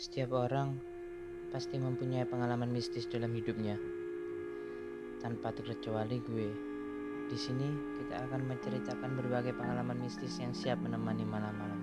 Setiap orang pasti mempunyai pengalaman mistis dalam hidupnya. Tanpa terkecuali gue. Di sini kita akan menceritakan berbagai pengalaman mistis yang siap menemani malam-malam.